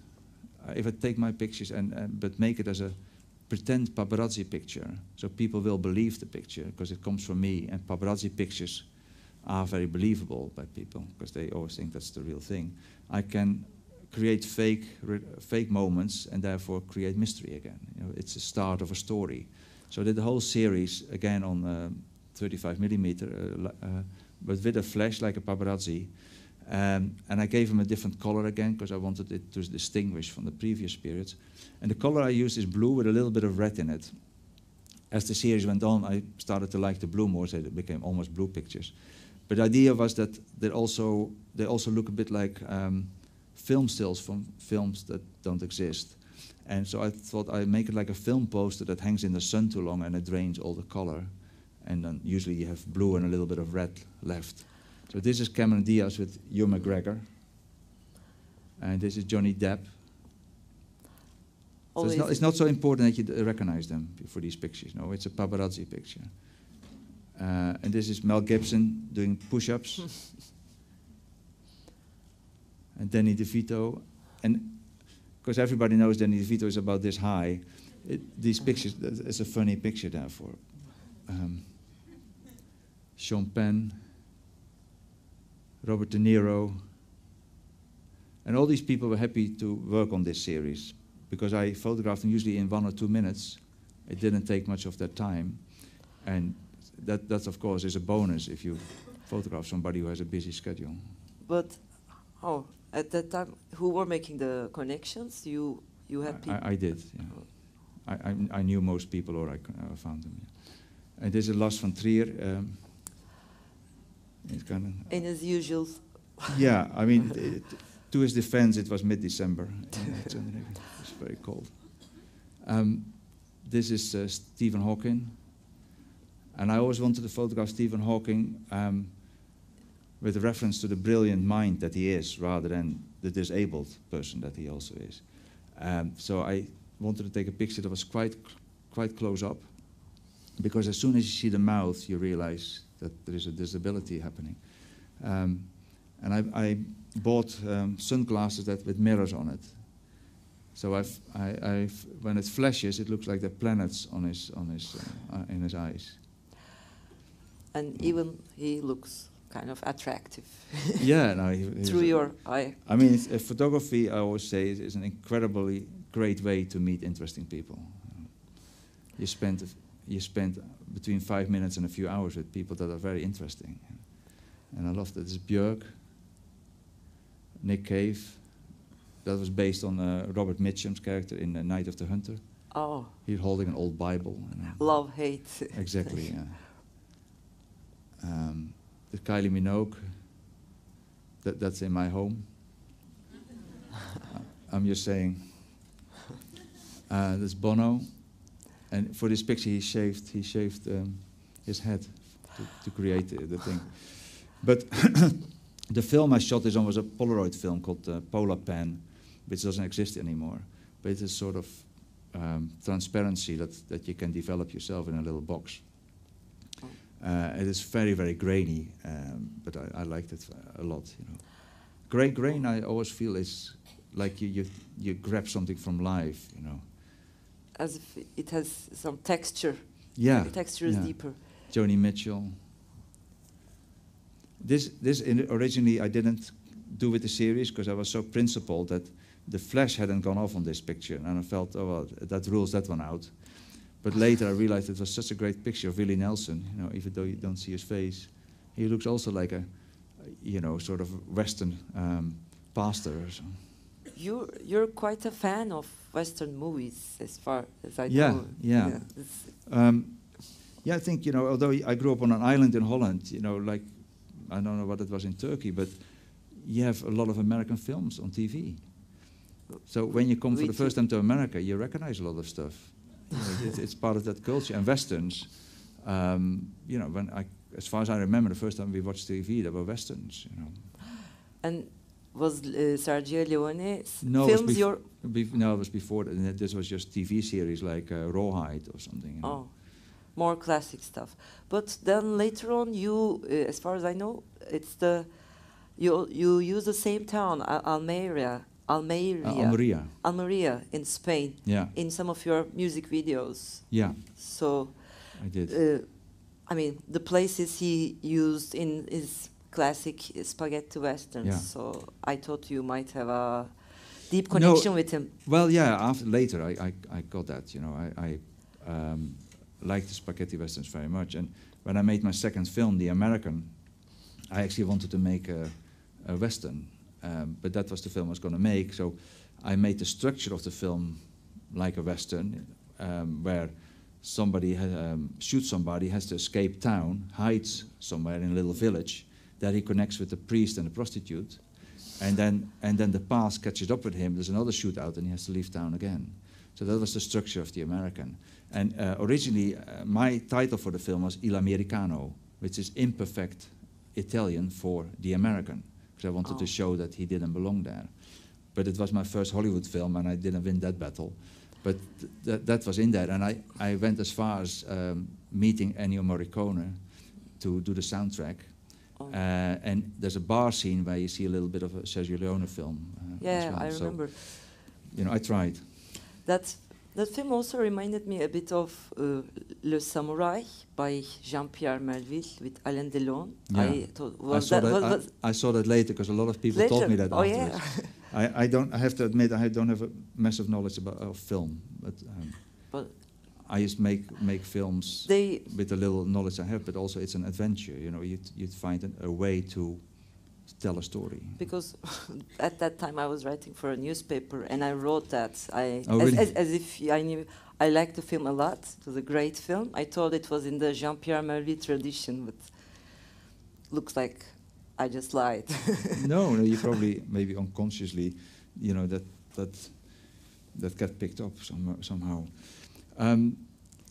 if I take my pictures and, but make it as a pretend paparazzi picture, so people will believe the picture because it comes from me. And paparazzi pictures are very believable by people because they always think that's the real thing. I can create fake fake moments and therefore create mystery again. You know, it's the start of a story. So I did the whole series again on um, 35 millimeter, uh, uh, but with a flash like a paparazzi. Um, and I gave him a different color again because I wanted it to distinguish from the previous periods. And the color I used is blue with a little bit of red in it. As the series went on, I started to like the blue more, so it became almost blue pictures. But the idea was that they also they also look a bit like um, film stills from films that don't exist. And so I thought I'd make it like a film poster that hangs in the sun too long and it drains all the color. And then usually you have blue and a little bit of red left. So this is Cameron Diaz with Ewan McGregor. And this is Johnny Depp. So it's not, it's not so important that you d- recognize them for these pictures. No, it's a paparazzi picture. Uh, and this is Mel Gibson doing push-ups. <laughs> and Danny DeVito. And because everybody knows Danny DeVito is about this high, it, these pictures, it's a funny picture therefore. Um, Sean Penn, Robert De Niro, and all these people were happy to work on this series because I photographed them usually in one or two minutes. It didn't take much of their time. And that, that of course, is a bonus if you photograph somebody who has a busy schedule. But oh, at that time, who were making the connections? You you had people. I, I did, yeah. I, I, I knew most people or I, I found them. Yeah. And this is Lars von Trier. Um, kind of, in his usual. yeah, I mean, <laughs> it, to his defense, it was mid-December. <laughs> It's it's very cold. Um, this is uh, Stephen Hawking, and I always wanted to photograph Stephen Hawking um, with a reference to the brilliant mind that he is, rather than the disabled person that he also is. Um, so I wanted to take a picture that was quite, quite close up, because as soon as you see the mouth, you realize that there is a disability happening. Um, and I, I bought um, sunglasses that with mirrors on it. So I've, I, I've, when it flashes, it looks like the planets on his, on his, uh, uh, in his eyes. and even he looks kind of attractive <laughs> yeah, no, he, through your eye. I mean, it's, uh, photography, I always say, is, is an incredibly great way to meet interesting people. You spend, you spend between five minutes and a few hours with people that are very interesting. And I love that. Is Björk, Nick Cave. That was based on uh, Robert Mitchum's character in uh, Night of the Hunter. Oh, He's holding an old Bible. know. love hate. <laughs> Exactly, yeah. Um, the Kylie Minogue, that, that's in my home. <laughs> I'm just saying. Uh, there's Bono, and for this picture he shaved he shaved um, his head to, to create the, the thing. But <coughs> the film I shot this on was a Polaroid film called uh, Polapan, which doesn't exist anymore. But it's a sort of um, transparency that, that you can develop yourself in a little box. Uh, it is very, very grainy, um, but I, I liked it a lot. You know, gray grain I always feel is like you, you you grab something from life. You know, as if it has some texture. Yeah. The texture is yeah. deeper. Joni Mitchell. This, this in, originally I didn't do with the series because I was so principled that the flash hadn't gone off on this picture, and I felt, oh well, that rules that one out. But later I realized it was such a great picture of Willie Nelson. You know, even though you don't see his face, he looks also like a, you know, sort of Western um, pastor. Or so. You're you're quite a fan of Western movies, as far as I Yeah, know. yeah. it's- Um, yeah, I think you know. Although I grew up on an island in Holland, you know, like I don't know what it was in Turkey, but you have a lot of American films on TV. So when you come for the first time to America, you recognize a lot of stuff. You know, it's, it's part of that culture. And westerns, um, you know, when I, as far as I remember, the first time we watched TV, there were westerns. You know, And was uh, Sergio Leone's No, films your no, it was before that. This was just TV series like uh, Rawhide or something. You know. oh more classic stuff? But then later on, you, uh, as far as I know, it's the you you use the same town, Al- Almeria, Almeria, Uh, Almeria. Almeria in Spain, Yeah, in some of your music videos. yeah, So, I did. uh, I mean, the places he used in his classic spaghetti westerns. Yeah. So I thought you might have a deep No. connection with him. Well, yeah. After later, I, I, I got that. You know, I, I um, liked the spaghetti westerns very much. And when I made my second film, The American, I actually wanted to make a, a western, um, but that was the film I was going to make. So I made the structure of the film like a western, um, where somebody ha- um, shoots somebody, has to escape town, hides somewhere in a little village. There he connects with the priest and the prostitute, and then and then the past catches up with him. There's another shootout, and he has to leave town again. So that was the structure of the American. And uh, originally, uh, my title for the film was Il Americano, which is imperfect Italian for the American, because I wanted Oh. to show that he didn't belong there. But it was my first Hollywood film, and I didn't win that battle. But th- th- that was in there, and I, I went as far as um, meeting Ennio Morricone to do the soundtrack. Oh. Uh, and there's a bar scene where you see a little bit of a Sergio Leone film. Uh, yeah, well. I So, remember. you know, I tried. That that film also reminded me a bit of uh, Le Samurai by Jean-Pierre Melville with Alain Delon. Yeah. I thought I was saw that, that, I, I saw that later because a lot of people told me later? that Oh afterwards. yeah. I, I don't. I have to admit, I don't have a massive knowledge about of film, but, um, But- I just make make films with the little knowledge I have. But also, it's an adventure. You know, you'd you'd find an, a way to tell a story. because <laughs> at that time I was writing for a newspaper and I wrote that I Oh, as, really? as, as if I knew I liked the film a lot. It was a great film. I thought it was in the Jean-Pierre Melville tradition, but looks like I just lied. <laughs> no, no, you probably maybe unconsciously, you know, that that that got picked up some, somehow. Um,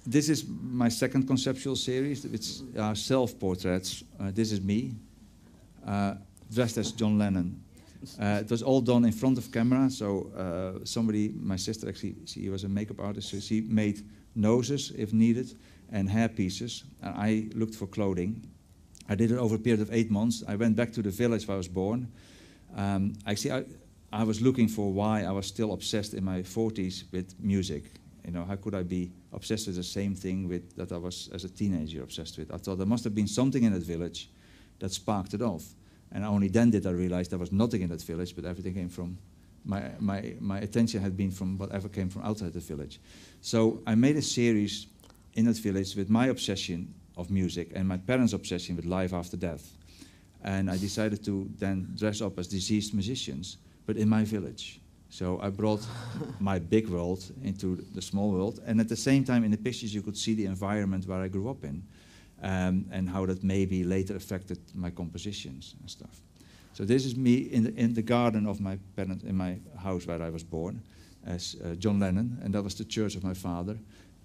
this is my second conceptual series. It's uh, self-portraits. Uh, this is me, uh, dressed as John Lennon. Uh, it was all done in front of camera. So uh, somebody, my sister actually, she was a makeup artist, so she made noses if needed and hair pieces. And I looked for clothing. I did it over a period of eight months. I went back to the village where I was born. Um, actually, I, I was looking for why I was still obsessed in my 40s with music. You know, how could I be obsessed with the same thing with, that I was as a teenager obsessed with? I thought there must have been something in that village that sparked it off. And only then did I realize there was nothing in that village, but everything came from my, my, my attention had been from whatever came from outside the village. So I made a series in that village with my obsession of music and my parents' obsession with life after death. And I decided to then dress up as deceased musicians, but in my village. So I brought <laughs> my big world into the small world, and at the same time, in the pictures, you could see the environment where I grew up in, um, and how that maybe later affected my compositions and stuff. So this is me in the, in the garden of my parents, in my house where I was born, as uh, John Lennon, and that was the church of my father.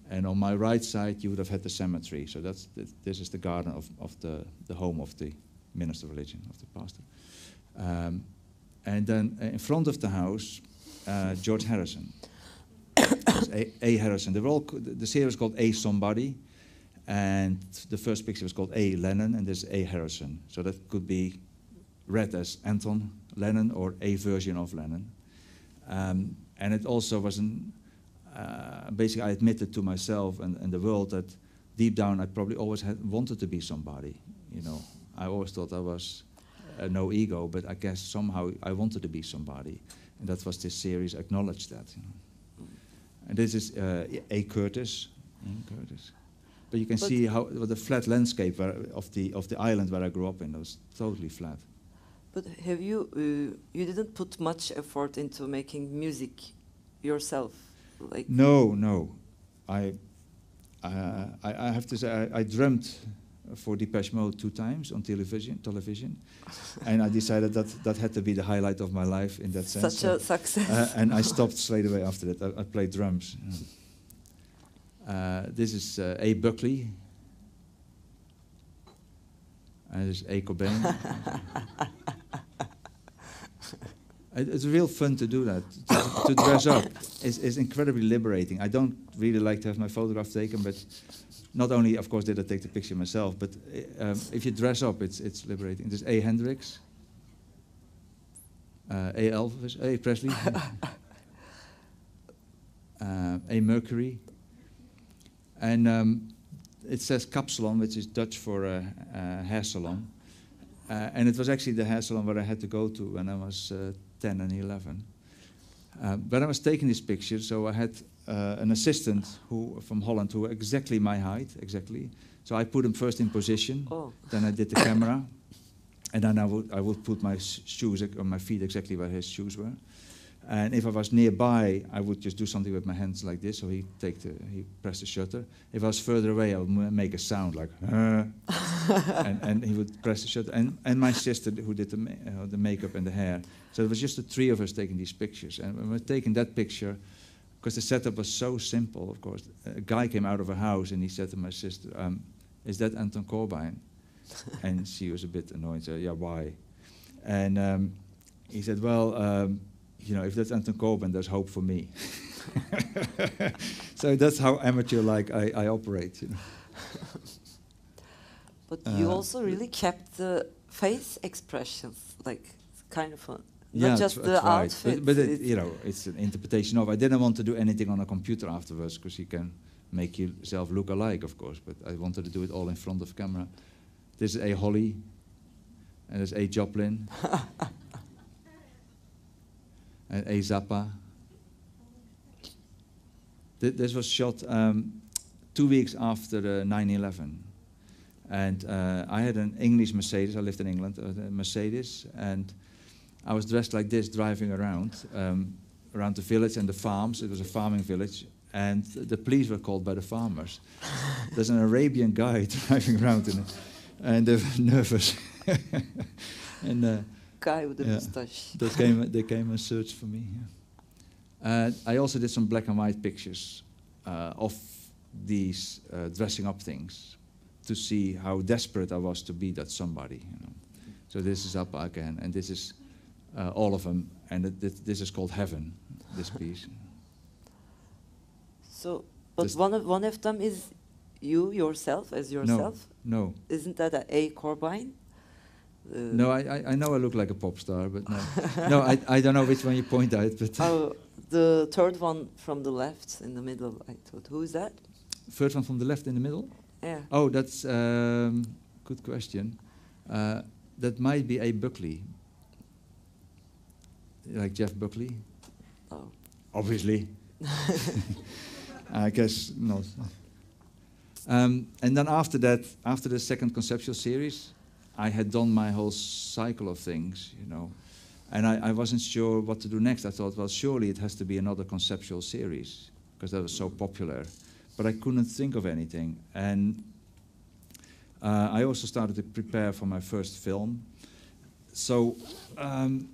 And on my right side, you would have had the cemetery. So that's the, this is the garden of, of the, the home of the minister of religion, of the pastor. Um, and then uh, in front of the house, uh, George Harrison. A, a Harrison. They were all, the series was called A Somebody, and the first picture was called A Lennon, and there's A Harrison. So that could be read as Anton Lennon or a version of Lennon. Um, and it also was uh, basically, I admitted to myself and, and the world that deep down I probably always had wanted to be somebody. You know, I always thought I was uh, no ego, but I guess somehow I wanted to be somebody, and that was this series acknowledged that. You know. And this is uh, A. Curtis. Ian Curtis. But you can But- see how the flat landscape where, of the of the island where I grew up in. Was totally flat. But have you uh, you didn't put much effort into making music yourself, like No, no. I, uh, I, I have to say, I, I dreamt for Depeche Mode two times on television, television, and I decided that that had to be the highlight of my life in that sense. such a success? Uh, and I stopped straight away after that. I, I played drums. Uh, this is uh, A. Buckley. And this is A. Cobain. <laughs> It- it's real fun to do that. To, to dress up It's, is incredibly liberating. I don't really like to have my photograph taken, but not only, of course, did I take the picture myself, but uh, um, if you dress up, it's, it's liberating. There's A. Hendrix, uh, A. Elvis, A. Presley, <laughs> uh, A. Mercury, and um, it says Kapsalon, which is Dutch for a, a hair salon. Uh, and it was actually the hair salon where I had to go to when I was uh, 10 and 11. Uh, but I was taking this picture, so I had uh, an assistant who from Holland who were exactly my height, exactly. So I put him first in position, oh, then I did the camera, and then I would, I would put my shoes on my feet exactly where his shoes were. And if I was nearby, I would just do something with my hands like this, so he take the, he press the shutter. If I was further away, I would make a sound like, "Uh," <laughs> and, and he would press the shutter. And, and my sister who did the, ma- uh, the makeup and the hair. So it was just the three of us taking these pictures. And when we were taking that picture, because the setup was so simple, of course, a guy came out of a house and he said to my sister, um, is that Anton Corbijn? <laughs> and she was a bit annoyed. So yeah, why? And um, he said, well, um, you know, if that's Anton Corbijn, there's hope for me. <laughs> so that's how amateur-like I, I operate. You know. but you Uh, also really kept the face expressions, like kind of fun. Yeah, Not just the tried. outfit. But, but it, you know, it's an interpretation of. I didn't want to do anything on a computer afterwards because you can make yourself look alike, of course. But I wanted to do it all in front of camera. This is a Holly, and there's a Joplin, <laughs> and a Zappa. Th- this was shot um, two weeks after the 9/11, and uh, I had an English Mercedes. I lived in England, uh, a Mercedes, and I was dressed like this, driving around, um, around the village and the farms. It was a farming village, and the police were called by the farmers. <laughs> There's an Arabian guy <laughs> driving around, in it, and they were <laughs> nervous. and uh, guy with the Yeah. mustache. they came, they came and searched for me. yeah. Uh, I also did some black and white pictures uh, of these uh, dressing up things to see how desperate I was to be that somebody. You know. So this is up again, and this is uh, all of them, and it, this, this is called Heaven. This piece. So, but This- one of one of them is you yourself as yourself. No, no. Isn't that a, a Corbijn? Uh, no, I, I, I know I look like a pop star, but no, <laughs> no, I, I don't know which one you point at, but Oh, the third one from the left in the middle. I thought, who is that? first one from the left in the middle. Yeah. Oh, that's um, good question. Uh, that might be a Buckley, like Jeff Buckley. Oh. Obviously. <laughs> I guess not. Um, and then after that, after the second conceptual series, I had done my whole cycle of things, you know, and I, I wasn't sure what to do next. I thought, well, surely it has to be another conceptual series because that was so popular, but I couldn't think of anything. And uh, I also started to prepare for my first film. So, um,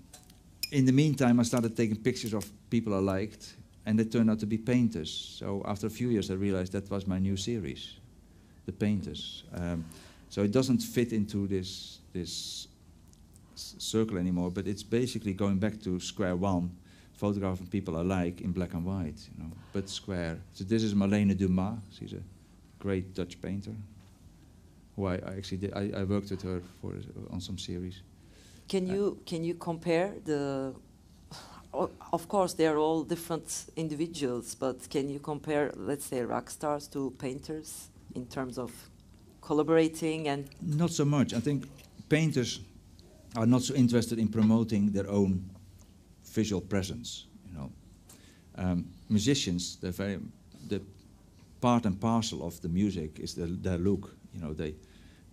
in the meantime, I started taking pictures of people I liked, and they turned out to be painters. So after a few years, I realized that was my new series, the painters. Um, so it doesn't fit into this this circle anymore, but it's basically going back to square one, photographing people I like in black and white, you know, but square. So this is Marlene Dumas. She's a great Dutch painter. Who I, I actually did, I, I worked with her for on some series. Can you can you compare the of course, they are all different individuals, but can you compare, let's say, rock stars to painters in terms of collaborating and Not so much. I think painters are not so interested in promoting their own visual presence. You know, um, musicians, they're very the part and parcel of the music is their, their look. You know, they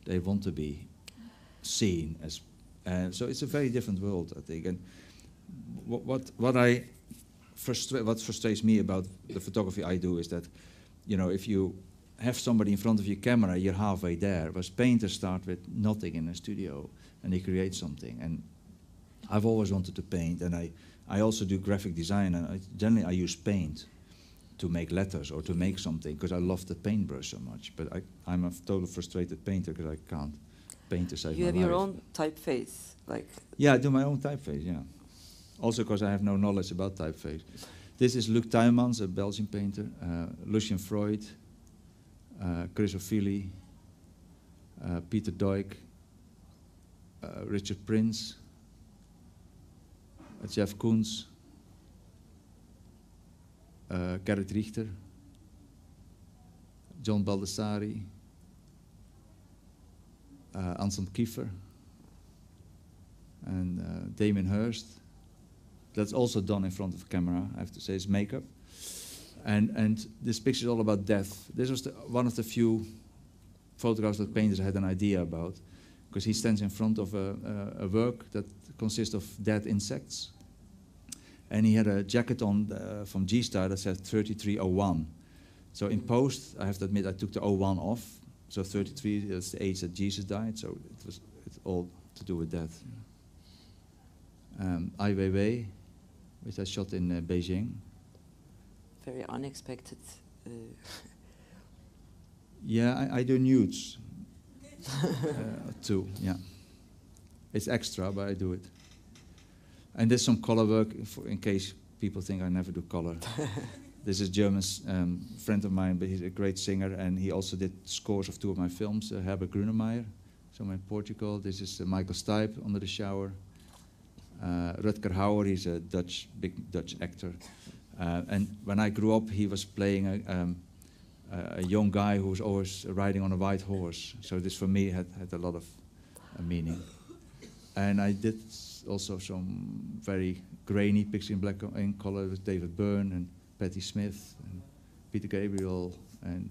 they want to be seen as. Uh, so it's a very different world, I think. And what what, what I frustra- what frustrates me about the photography I do is that, you know, if you have somebody in front of your camera, you're halfway there. Whereas painters start with nothing in a studio and they create something. And I've always wanted to paint, and I, I also do graphic design. And I, generally, I use paint to make letters or to make something because I love the paintbrush so much. But I, I'm a total frustrated painter because I can't paint to save you my have your own typeface? Like, Yeah, I do my own typeface, yeah. Also because I have no knowledge about typeface. This is Luc Tuymans, a Belgian painter, uh, Lucian Freud, uh, Chris Ofili, uh, Peter Doig, uh, Richard Prince, uh, Jeff Koons, uh, Gerhard Richter, John Baldessari, uh, Anselm Kiefer, and uh, Damien Hirst. That's also done in front of camera, I have to say, it's makeup. And, and this picture is all about death. This was the, one of the few photographs that painters had an idea about, because he stands in front of a, a, a work that consists of dead insects. And he had a jacket on uh, from G-Star that said 3301. So in post, I have to admit, I took the 01 off. So 33 is the age that Jesus died. So it was it's all to do with that. Um, Ai Weiwei, which I shot in uh, Beijing. very unexpected. Uh, <laughs> Yeah, I, I do nudes <laughs> uh, too. Yeah, it's extra, but I do it. And there's some color work for, in case people think I never do color. <laughs> this is German um, friend of mine, but he's a great singer, and he also did scores of two of my films. Uh, Herbert Grönemeyer, somewhere in Portugal. This is uh, Michael Stipe, Under the Shower. Uh, Rutger Hauer, he's a Dutch, big Dutch actor. Uh, and when I grew up, he was playing a, um, a young guy who was always riding on a white horse. So this for me had, had a lot of uh, meaning. And I did also some very grainy pictures in black and color with David Byrne and Patti Smith and Peter Gabriel. And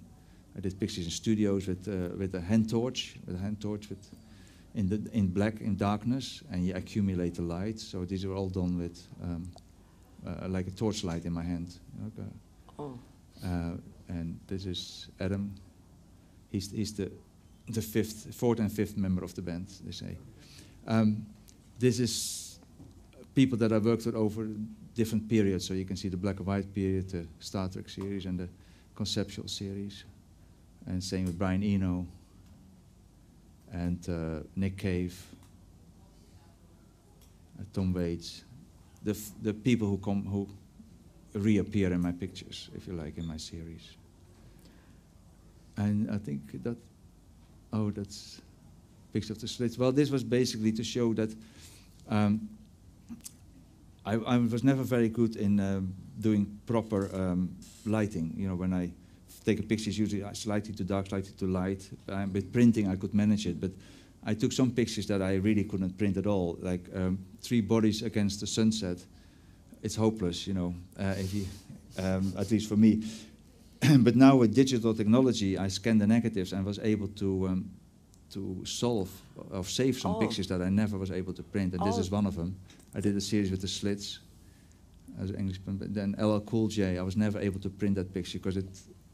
I did pictures in studios with, uh, with a hand torch, with a hand torch with in, the, in black, in darkness, and you accumulate the light. So these are all done with um, uh, like a torchlight in my hand. uh, oh, uh, and this is Adam. He's, he's the, the fifth, fourth and fifth member of the band, they say. Um, this is people that I worked with over different periods. So you can see the black and white period, the Star Trak series, and the conceptual series. And same with Brian Eno and uh, Nick Cave, uh, Tom Waits. The, the people who come who reappear in my pictures, if you like, in my series. And I think that, oh, that's picture of the slits. Well, this was basically to show that um, I, I was never very good in um, doing proper um, lighting. You know, when I take a picture, it's usually slightly too dark, slightly too light. Um, with printing, I could manage it, but I took some pictures that I really couldn't print at all, like um, three bodies against the sunset. It's hopeless, you know, uh, if you, um, at least for me. <clears throat> but now with digital technology, I scanned the negatives and was able to um, to solve or save some Oh. pictures that I never was able to print, and this Oh. is one of them. I did a series with the slits as an English but then LL Cool J, I was never able to print that picture because it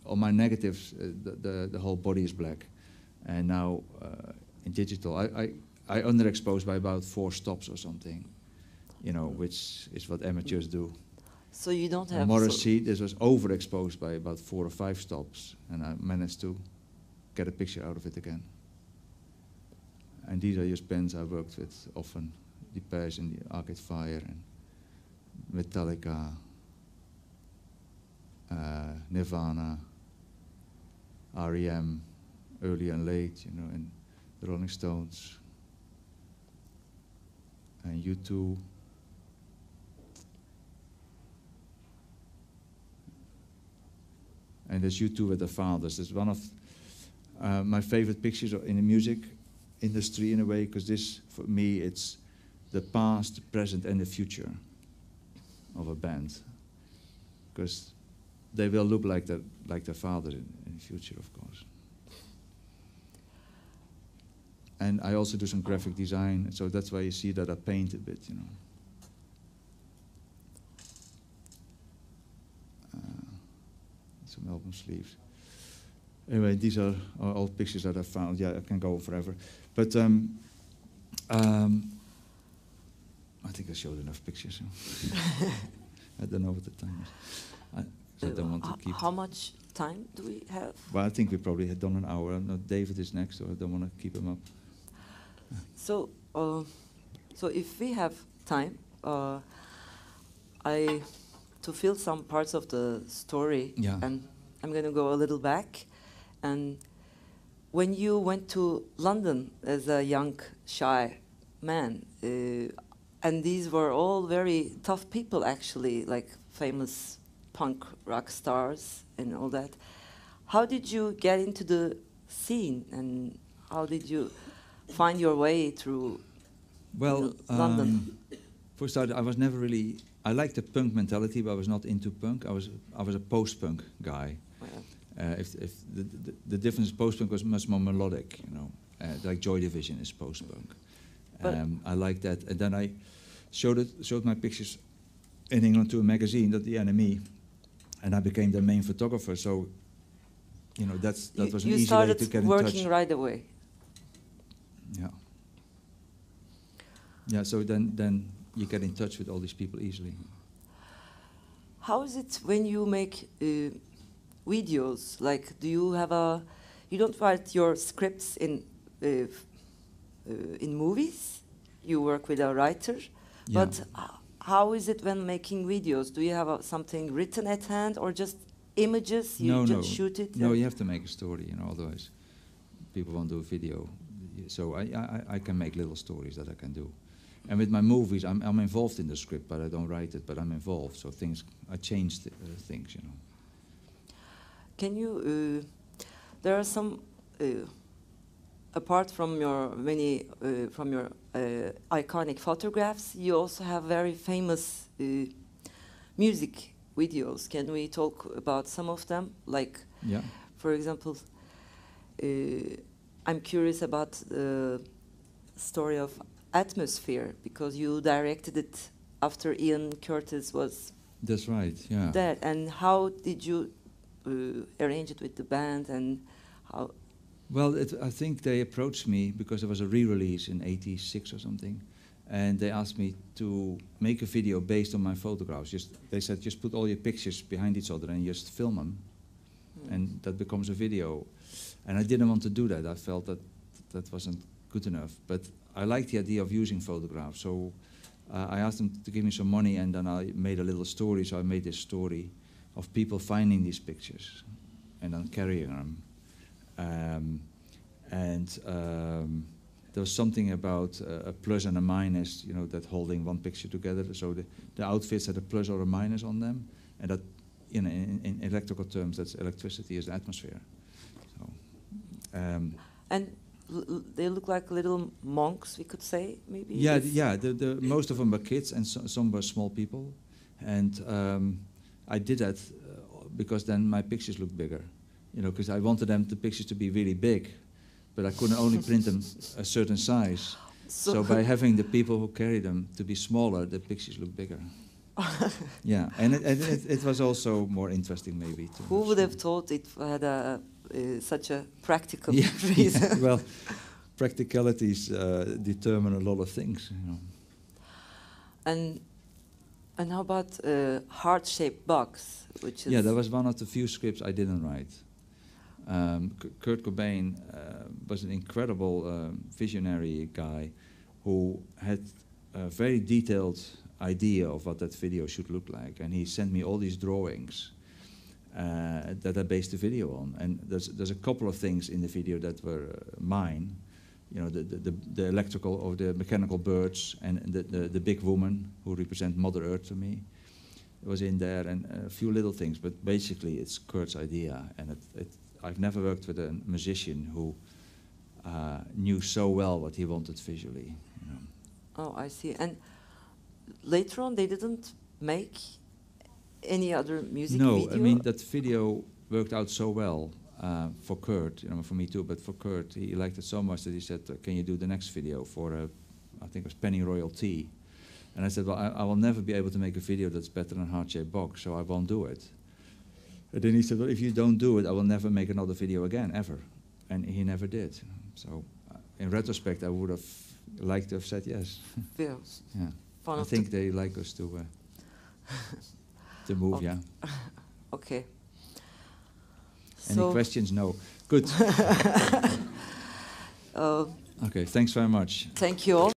on my negatives uh, the, the the whole body is black, and now uh, in digital I, I I underexpose by about four stops or something, you know, which is what amateurs do. so you don't have. On so- Morrissey, this was overexposed by about four or five stops, and I managed to get a picture out of it again. And these are just bands I worked with often, Depeche and the Arcade Fire and Metallica, uh, Nirvana, REM, early and late, you know, and the Rolling Stones, and U2. And there's U2 with the fathers. It's one of uh, my favorite pictures in the music industry in a way, because this, for me, it's the past, the present, and the future of a band. Because they will look like their, like their father in, in the future, of course. And I also do some graphic design, so that's why you see that I paint a bit, you know. Uh, some album sleeves. Anyway, these are, are all pictures that I found. Yeah, I can go on forever. But um, um, I think I showed enough pictures. <laughs> I don't know what the time is. I, I don't want to Uh, keep. How much time do we have? Well, I think we probably had done an hour. No, David is next, so I don't want to keep him up. So, uh, so if we have time, uh, I to fill some parts of the story, Yeah. and I'm going to go a little back. And when you went to London as a young, shy man, uh, and these were all very tough people, actually, like famous punk rock stars and all that. How did you get into the scene, and how did you find your way through Well, London. um, for starters, I was never really. I liked the punk mentality, but I was not into punk. I was I was a post-punk guy. well, Uh, if if the, the, the difference post-punk was much more melodic, you know, uh, like Joy Division is post-punk. But- Um, I liked that, and then I showed it, showed my pictures in England to a magazine, that the NME, and I became their main photographer. So, you know, that's that you, was an you easy way to get in touch. working right away. Yeah. Yeah. So then then you get in touch with all these people easily. How is it when you make uh, videos? Like, do you have a? You don't write your scripts in uh, in movies. You work with a writer, Yeah. but how is it when making videos? Do you have something written at hand or just images? You no, just no, shoot it. No, you have to make a story, you know. Otherwise, people won't do a video. So I, I, I can make little stories that I can do. And with my movies, I'm, I'm involved in the script, but I don't write it. But I'm involved, so things I change th- uh, things, you know. Can you? Uh, there are some. Apart from your many uh, from your uh, iconic photographs, you also have very famous uh, music videos. Can we talk about some of them? Like, Yeah. for example, uh, I'm curious about the story of Atmosphere because you directed it after Ian Curtis was That's right. Yeah. dead. And how did you uh, arrange it with the band and how? Well, it, I think they approached me because there was a re-release in '86 or something, and they asked me to make a video based on my photographs. Just they said, just put all your pictures behind each other and just film them, and that becomes a video. And I didn't want to do that. I felt that that wasn't good enough. But I liked the idea of using photographs, so uh, I asked them to give me some money, and then I made a little story. So I made this story of people finding these pictures and then carrying them. Um, and um, there was something about uh, a plus and a minus, you know, that holding one picture together. So the, the outfits had a plus or a minus on them, and that, you know, in, in electrical terms, that's electricity is the atmosphere. So, um, And they look like little monks, we could say, maybe. yeah, yeah. The, the most of them were kids, and so, some were small people, and um, I did that uh, because then my pictures looked bigger, you know, because I wanted them the pictures to be really big, but I couldn't only print them a certain size. <laughs> So, by <laughs> having the people who carry them to be smaller, the pictures look bigger. <laughs> yeah, and it, and it, it was also more interesting, maybe. To Who would have thought it had a, uh, such a practical Yeah, reason? yeah, well, practicalities uh, determine a lot of things. You know. And and how about uh, heart-shaped box, which is Yeah, that was one of the few scripts I didn't write. Um, Kurt Cobain uh, was an incredible um, visionary guy who had a very detailed idea of what that video should look like, and he sent me all these drawings uh, that I based the video on. And there's there's a couple of things in the video that were uh, mine, you know, the, the, the, the electrical or the mechanical birds and the, the, the big woman who represent Mother Earth to me. was in there and a few little things, but basically it's Kurt's idea. And it, it, I've never worked with a musician who uh, knew so well what he wanted visually. You know. Oh, I see. And later on, they didn't make any other music no, video? I mean that video worked out so well uh, for Kurt, you know, for me too. But for Kurt, he liked it so much that he said, uh, "Can you do the next video for, uh, I think it was Pennyroyal Tea?" And I said, "Well, I, I will never be able to make a video that's better than Heart Shaped Box, so I won't do it." And then he said, "Well, if you don't do it, I will never make another video again, ever." And he never did. So, uh, in retrospect, I would have liked to have said yes. <laughs> Yeah. yeah. I think they like us to uh, <laughs> to move. Okay. Yeah. Okay. Any So, questions? No. Good. <laughs> uh, okay. Thanks very much. thank you all.